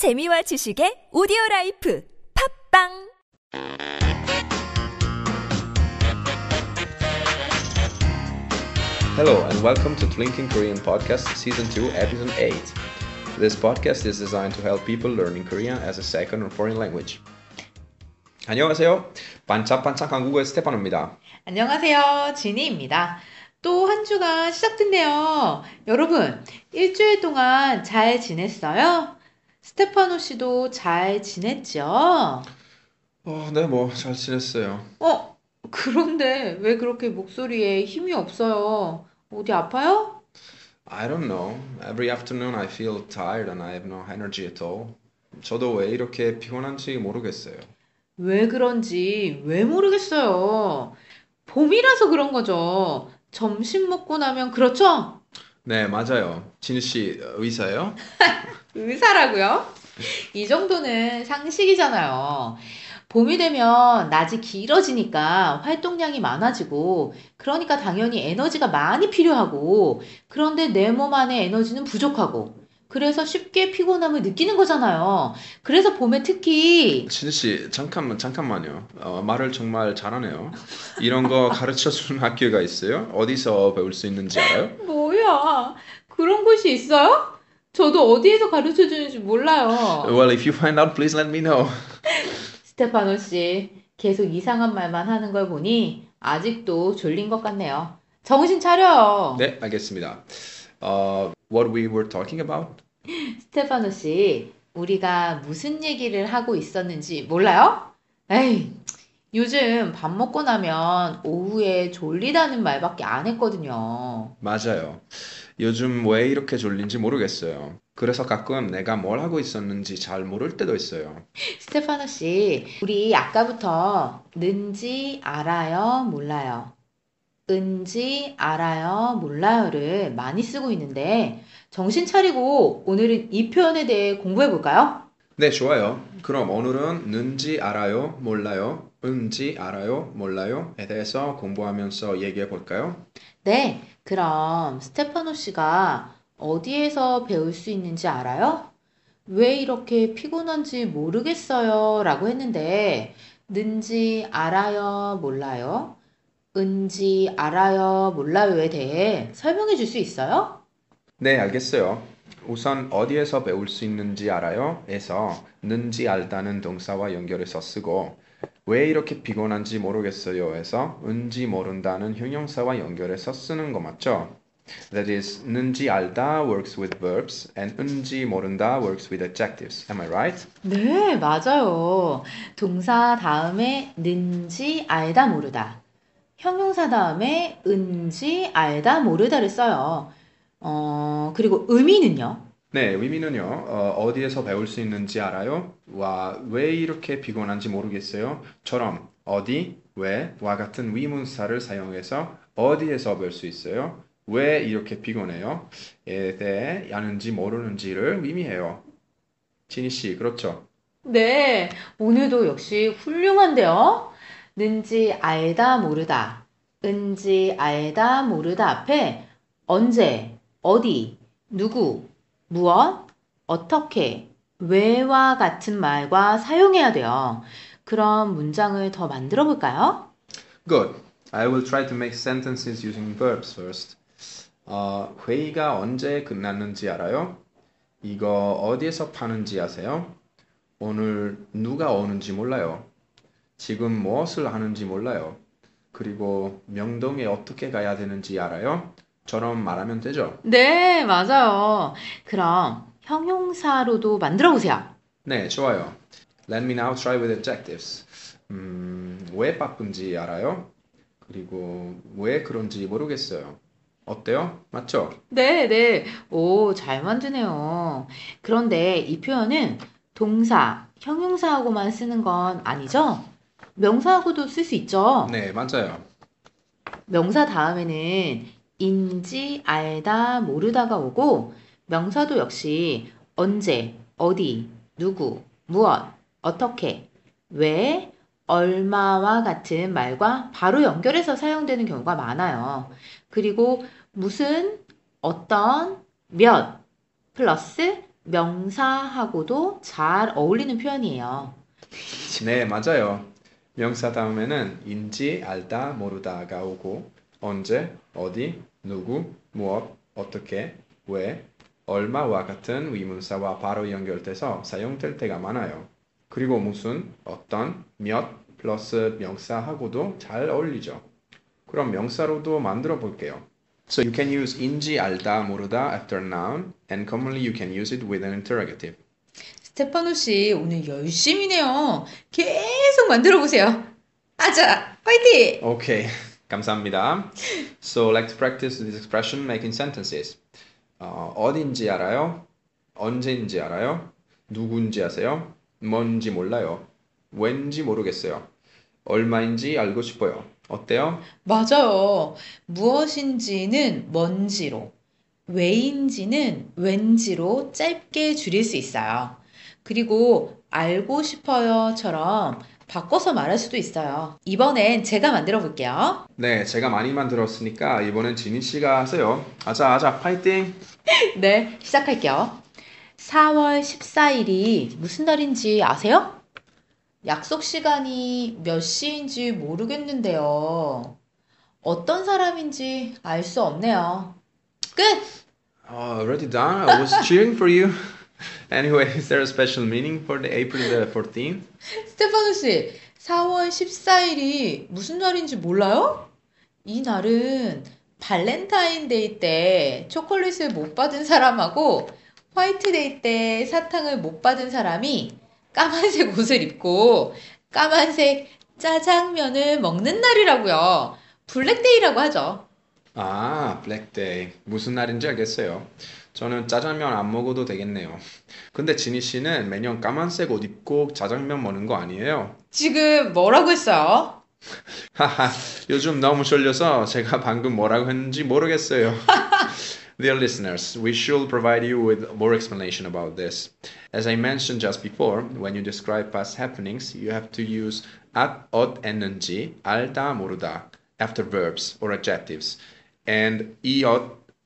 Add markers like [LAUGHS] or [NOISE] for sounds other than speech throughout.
재미와 지식의 오디오 라이프 팝빵 Hello and welcome to Thinking Korean Podcast Season 2, Episode 8. This podcast is designed to help people learning Korean as a second or foreign language. 안녕하세요. 반짝반짝 한국어의 스테파노입니다. 안녕하세요. 지니입니다. 또 한 주가 시작됐네요. 여러분, 일주일 동안 잘 지냈어요? 스테파노 씨도 잘 지냈죠? 어, 네, 뭐 잘 지냈어요. 어, 그런데 왜 그렇게 목소리에 힘이 없어요? 어디 아파요? I don't know. Every afternoon I feel tired and I have no energy at all. 저도 왜 이렇게 피곤한지 모르겠어요. 왜 그런지 왜 모르겠어요. 봄이라서 그런 거죠. 점심 먹고 나면 그렇죠? 네, 맞아요. 진우 씨 어, 의사예요? [LAUGHS] 의사라고요? 이 정도는 상식이잖아요. 봄이 되면 낮이 길어지니까 활동량이 많아지고, 그러니까 당연히 에너지가 많이 필요하고, 그런데 내 몸 안에 에너지는 부족하고, 그래서 쉽게 피곤함을 느끼는 거잖아요. 그래서 봄에 특히, 진우 씨, 잠깐만, 잠깐만요. 어, 말을 정말 잘하네요. 이런 거 가르쳐 주는 학교가 있어요? 어디서 배울 수 있는지 알아요? [LAUGHS] 뭐 야, 그런 곳이 있어요? 저도 어디에서 가르쳐 주는지 몰라요. Well, if you find out, please let me know. 스테파노 씨, 계속 이상한 말만 하는 걸 보니 아직도 졸린 것 같네요. 정신 차려요. 네, 알겠습니다. 어, what we were talking about? 스테파노 씨, 우리가 무슨 얘기를 하고 있었는지 몰라요? 에이, 요즘 밥 먹고 나면 오후에 졸리다는 말밖에 안 했거든요. 맞아요. 요즘 왜 이렇게 졸린지 모르겠어요. 그래서 가끔 내가 뭘 하고 있었는지 잘 모를 때도 있어요. [LAUGHS] 스테파노 씨, 우리 아까부터 는지 알아요, 몰라요? 은지 알아요, 몰라요를 많이 쓰고 있는데 정신 차리고 오늘은 이 표현에 대해 공부해 볼까요? 네, 좋아요. 그럼 오늘은 는지 알아요, 몰라요, 은지 알아요, 몰라요에 대해서 공부하면서 얘기해 볼까요? 네, 그럼 스테파노 씨가 어디에서 배울 수 있는지 알아요? 왜 이렇게 피곤한지 모르겠어요 라고 했는데 는지 알아요, 몰라요? 은지 알아요, 몰라요에 대해 설명해 줄 수 있어요? 네, 알겠어요. 우선 어디에서 배울 수 있는지 알아요? 에서 는지 알다는 동사와 연결해서 쓰고 왜 이렇게 피곤한지 모르겠어요 해서 은지 모른다는 형용사와 연결해서 쓰는 거 맞죠? That is, 는지 알다 works with verbs and 은지 모른다 works with adjectives. Am I right? 네, 맞아요. 동사 다음에 는지 알다 모르다. 형용사 다음에 은지 알다 모르다를 써요. 어, 그리고 의미는요? 네, 의미는요. 어, 디에서 배울 수 있는지 알아요? 와, 왜 이렇게 피곤한지 모르겠어요? 처럼 어디, 왜, 와 같은 위문사를 사용해서 어디에서 배울 수 있어요? 왜 이렇게 피곤해요? 에 대해 아는지 모르는지를 의미해요. 진희 씨, 그렇죠? 네, 오늘도 역시 훌륭한데요? 는지 알다 모르다, 은지 알다 모르다 앞에 언제, 어디, 누구, 무엇, 어떻게, 왜와 같은 말과 사용해야 돼요. 그럼 문장을 더 만들어 볼까요? Good. I will try to make sentences using verbs first. 어, 회의가 언제 끝났는지 알아요? 이거 어디에서 파는지 아세요? 오늘 누가 오는지 몰라요. 지금 무엇을 하는지 몰라요. 그리고 명동에 어떻게 가야 되는지 알아요? 처럼 말하면 되죠. 네, 맞아요. 그럼 형용사로도 만들어 보세요. 네, 좋아요. Let me now try with adjectives. 음, 왜 바쁜지 알아요? 그리고 왜 그런지 모르겠어요. 어때요? 맞죠? 네, 네. 오, 잘 만드네요. 그런데 이 표현은 동사, 형용사하고만 쓰는 건 아니죠? 명사하고도 쓸 수 있죠? 네, 맞아요. 명사 다음에는 인지, 알다, 모르다가 오고, 명사도 역시 언제, 어디, 누구, 무엇, 어떻게, 왜, 얼마와 같은 말과 바로 연결해서 사용되는 경우가 많아요. 그리고 무슨, 어떤, 몇, 플러스 명사하고도 잘 어울리는 표현이에요. 네, 맞아요. 명사 다음에는 인지, 알다, 모르다가 오고 언제, 어디, 누구, 무엇, 어떻게, 왜, 얼마와 같은 의문사와 바로 연결돼서 사용될 때가 많아요. 그리고 무슨, 어떤, 몇 플러스 명사하고도 잘 어울리죠. 그럼 명사로도 만들어 볼게요. So you can use 인지, 알다, 모르다 after noun and commonly you can use it with an interrogative. 스테파노 씨 오늘 열심히네요. 계속 만들어 보세요. 아자, 파이팅! Okay, 감사합니다. So let's practice this expression making sentences. 어, 어딘지 알아요? 언제인지 알아요? 누군지 아세요? 뭔지 몰라요. 왠지 모르겠어요. 얼마인지 알고 싶어요. 어때요? 맞아요. 무엇인지는 뭔지로, 왜인지는 왠지로 짧게 줄일 수 있어요. 그리고 알고 싶어요처럼 바꿔서 말할 수도 있어요. 이번엔 제가 만들어 볼게요. 네, 제가 많이 만들었으니까 이번엔 지민 씨가 하세요. 아자, 아자, 파이팅! [LAUGHS] 네, 시작할게요. 4월 14일이 무슨 날인지 아세요? 약속 시간이 몇 시인지 모르겠는데요. 어떤 사람인지 알 수 없네요. 끝! Oh, already done? I was cheering for you. [LAUGHS] Anyway, [LAUGHS] is there a special meaning for the April the 14th? 스테파노 씨, 4월 14일이 무슨 날인지 몰라요? 이 날은 발렌타인데이 때 초콜릿을 못 받은 사람하고 화이트데이 때 사탕을 못 받은 사람이 까만색 [LAUGHS] 옷을 입고 까만색 짜장면을 먹는 날이라고요. 블랙데이라고 하죠. 아, 블랙데이. 무슨 날인지 알겠어요. 저는 짜장면 안 먹어도 되겠네요. 근데 지니 씨는 매년 까만색 옷 입고 짜장면 먹는 거 아니에요? 지금 뭐라고 했어요? 하하, 요즘 너무 졸려서 제가 방금 뭐라고 했는지 모르겠어요. Dear listeners, we should provide you with more explanation about this. As I mentioned just before, when you describe past happenings, you have to use at, 엇, 했는지, 알다, 모르다 after verbs or adjectives, and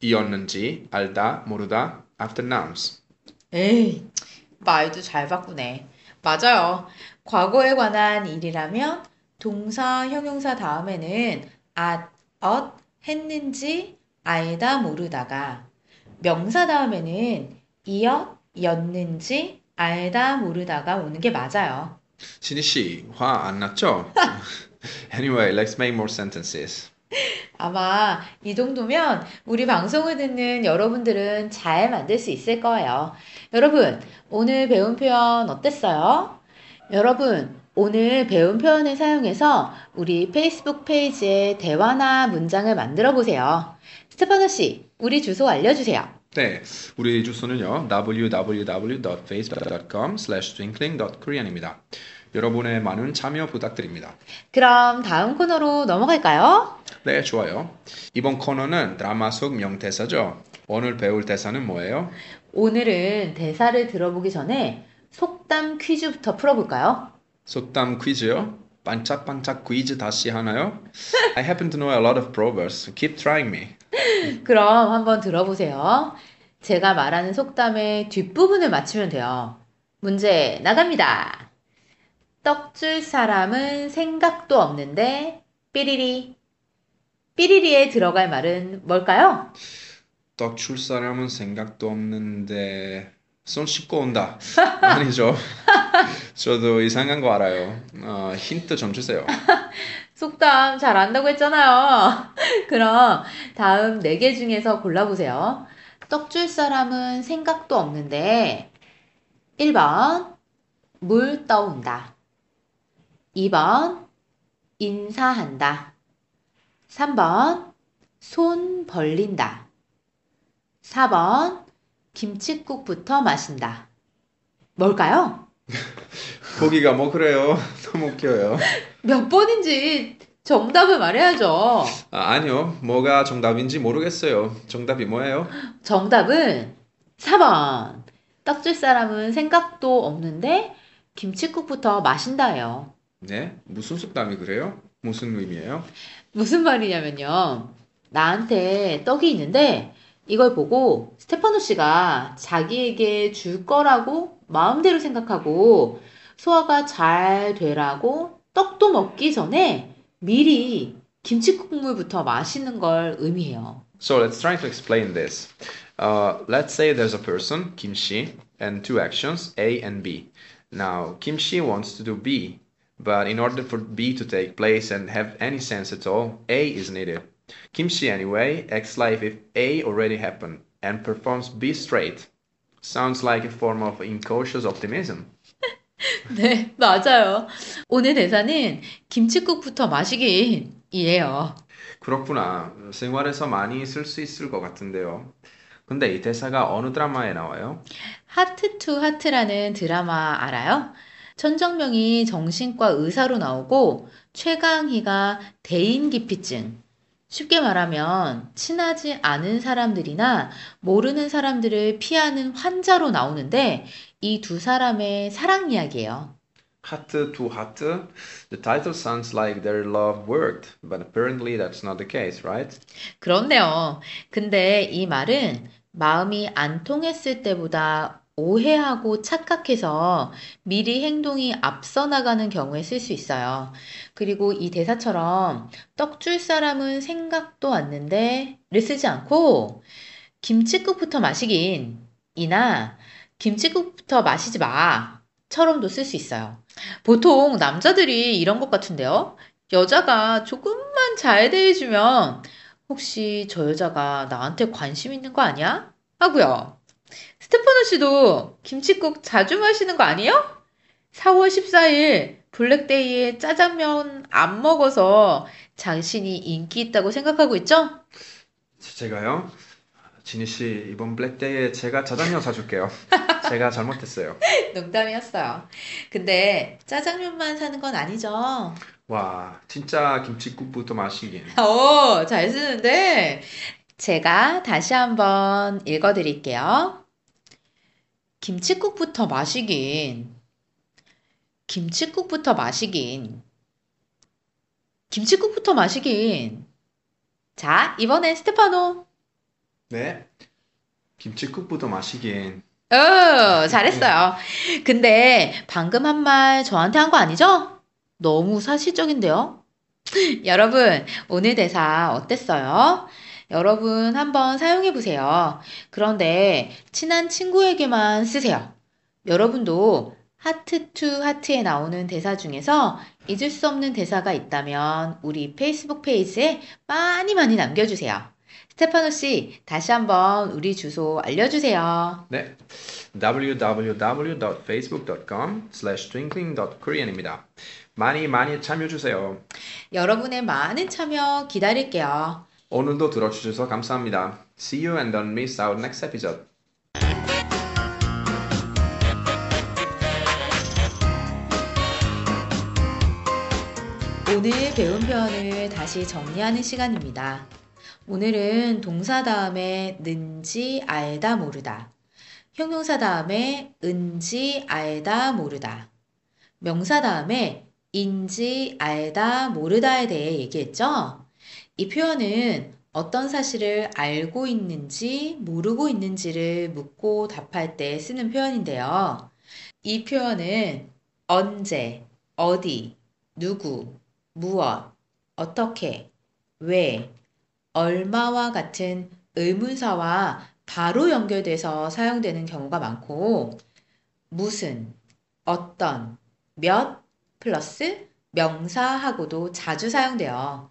이었는지, 알다, 모르다 after nouns. 에이, 말도 잘 바꾸네. 맞아요. 과거에 관한 일이라면 동사, 형용사 다음에는 at, 엇, 했는지, 알다, 모르다가 명사 다음에는 이엇, 였는지, 알다, 모르다가 오는 게 맞아요. 지니 씨, 화 안 났죠? [LAUGHS] anyway, let's make more sentences. 아마 이 정도면 우리 방송을 듣는 여러분들은 잘 만들 수 있을 거예요. 여러분, 오늘 배운 표현 어땠어요? 여러분, 오늘 배운 표현을 사용해서 우리 페이스북 페이지에 대화나 문장을 만들어 보세요. 스테파노 씨, 우리 주소 알려주세요. 네, 우리 주소는요 www.facebook.com/twinkling.korean입니다. 여러분의 많은 참여 부탁드립니다. 그럼 다음 코너로 넘어갈까요? 네, 좋아요. 이번 코너는 드라마 속 명대사죠. 오늘 배울 대사는 뭐예요? 오늘은 대사를 들어보기 전에 속담 퀴즈부터 풀어볼까요? 속담 퀴즈요? 반짝반짝 퀴즈 다시 하나요? I happen to know a lot of proverbs. Keep trying me. [LAUGHS] 그럼 한번 들어보세요. 제가 말하는 속담의 뒷부분을 맞추면 돼요. 문제 나갑니다. 떡 줄 사람은 생각도 없는데 삐리리. 삐리리에 들어갈 말은 뭘까요? 떡 줄 사람은 생각도 없는데 손 씻고 온다. [LAUGHS] 아니죠. 저도 이상한 거 알아요. 어, 힌트 좀 주세요. [LAUGHS] 속담 잘 안다고 했잖아요. [LAUGHS] 그럼 다음 4개 중에서 골라보세요. 떡 줄 사람은 생각도 없는데 1번 물 떠온다. 2번 인사한다. 3번 손 벌린다. 4번 김칫국부터 마신다. 뭘까요? [LAUGHS] 보기가 뭐 그래요. [LAUGHS] 너무 웃겨요. 몇 번인지 정답을 말해야죠. 아, 아니요. 뭐가 정답인지 모르겠어요. 정답이 뭐예요? 정답은 4번. 떡 줄 사람은 생각도 없는데 김칫국부터 마신다예요. 네? 무슨 속담이 그래요? 무슨 의미예요? 무슨 말이냐면요. 나한테 떡이 있는데 이걸 보고 스테파노 씨가 자기에게 줄 거라고 마음대로 생각하고 소화가 잘 되라고 떡도 먹기 전에 미리 김치 국물부터 마시는 걸 의미해요. So let's try to explain this. Uh, let's say there's a person, Kimchi, and two actions, A and B. Now, Kimchi wants to do B, but in order for B to take place and have any sense at all, A is needed. Kimchi, anyway, acts like if A already happened and performs B straight. Sounds like a form of incautious optimism. [LAUGHS] 네, 맞아요. 오늘 대사는 김치국부터 마시긴이에요. 그렇구나. 생활에서 많이 쓸 수 있을 것 같은데요. 근데 이 대사가 어느 드라마에 나와요? 하트 투 하트라는 드라마 알아요? 천정명이 정신과 의사로 나오고 최강희가 대인기피증. 쉽게 말하면 친하지 않은 사람들이나 모르는 사람들을 피하는 환자로 나오는데 이 두 사람의 사랑 이야기예요. To heart. The title sounds like their love worked, but apparently that's not the case, right? 그렇네요. 근데 이 말은 마음이 안 통했을 때보다 오해하고 착각해서 미리 행동이 앞서 나가는 경우에 쓸 수 있어요. 그리고 이 대사처럼 떡 줄 사람은 생각도 왔는데 를 쓰지 않고 김치국부터 마시긴 이나 김치국부터 마시지 마 처럼도 쓸 수 있어요. 보통 남자들이 이런 것 같은데요. 여자가 조금만 잘 대해주면 혹시 저 여자가 나한테 관심 있는 거 아니야? 하고요. 스테파노 씨도 김치국 자주 마시는 거 아니에요? 4월 14일 블랙데이에 짜장면 안 먹어서 당신이 인기 있다고 생각하고 있죠? 제가요? 지니 씨, 이번 블랙데이에 제가 짜장면 사줄게요. [LAUGHS] 제가 잘못했어요. 농담이었어요. 근데 짜장면만 사는 건 아니죠. 와, 진짜 김치국부터 마시긴. 오, 잘 쓰는데 제가 다시 한번 읽어드릴게요. 김치국부터 마시긴. 김치국부터 마시긴. 김치국부터 마시긴. 자, 이번엔 스테파노. 네. 김치국부터 마시긴. 어, 잘했어요. 근데 방금 한 말 저한테 한 거 아니죠? 너무 사실적인데요? [LAUGHS] 여러분, 오늘 대사 어땠어요? 여러분 한번 사용해 보세요. 그런데 친한 친구에게만 쓰세요. 여러분도 하트 투 하트에 나오는 대사 중에서 잊을 수 없는 대사가 있다면 우리 페이스북 페이지에 많이 많이 남겨주세요. 스테파노 씨, 다시 한번 우리 주소 알려주세요. 네. www.facebook.com slash twinkling.korean입니다. 많이 많이 참여해주세요. 여러분의 많은 참여 기다릴게요. 오늘도 들어주셔서 감사합니다. See you and don't miss our next episode. 오늘 배운 표현을 다시 정리하는 시간입니다. 오늘은 동사 다음에 는지 알다 모르다. 형용사 다음에 은지 알다 모르다. 명사 다음에 인지 알다 모르다에 대해 얘기했죠? 이 표현은 어떤 사실을 알고 있는지 모르고 있는지를 묻고 답할 때 쓰는 표현인데요. 이 표현은 언제, 어디, 누구, 무엇, 어떻게, 왜, 얼마와 같은 의문사와 바로 연결돼서 사용되는 경우가 많고, 무슨, 어떤, 몇 플러스 명사하고도 자주 사용돼요.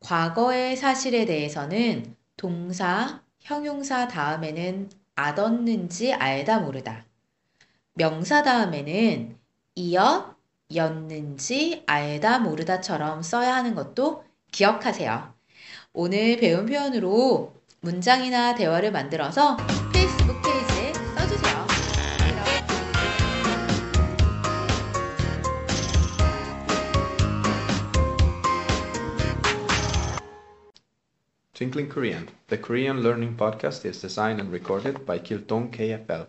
과거의 사실에 대해서는 동사, 형용사 다음에는 알았는지 알다 모르다. 명사 다음에는 이었, 였는지 알다 모르다처럼 써야 하는 것도 기억하세요. 오늘 배운 표현으로 문장이나 대화를 만들어서 Twinkling Korean. The Korean Learning Podcast is designed and recorded by Kiltong KFL.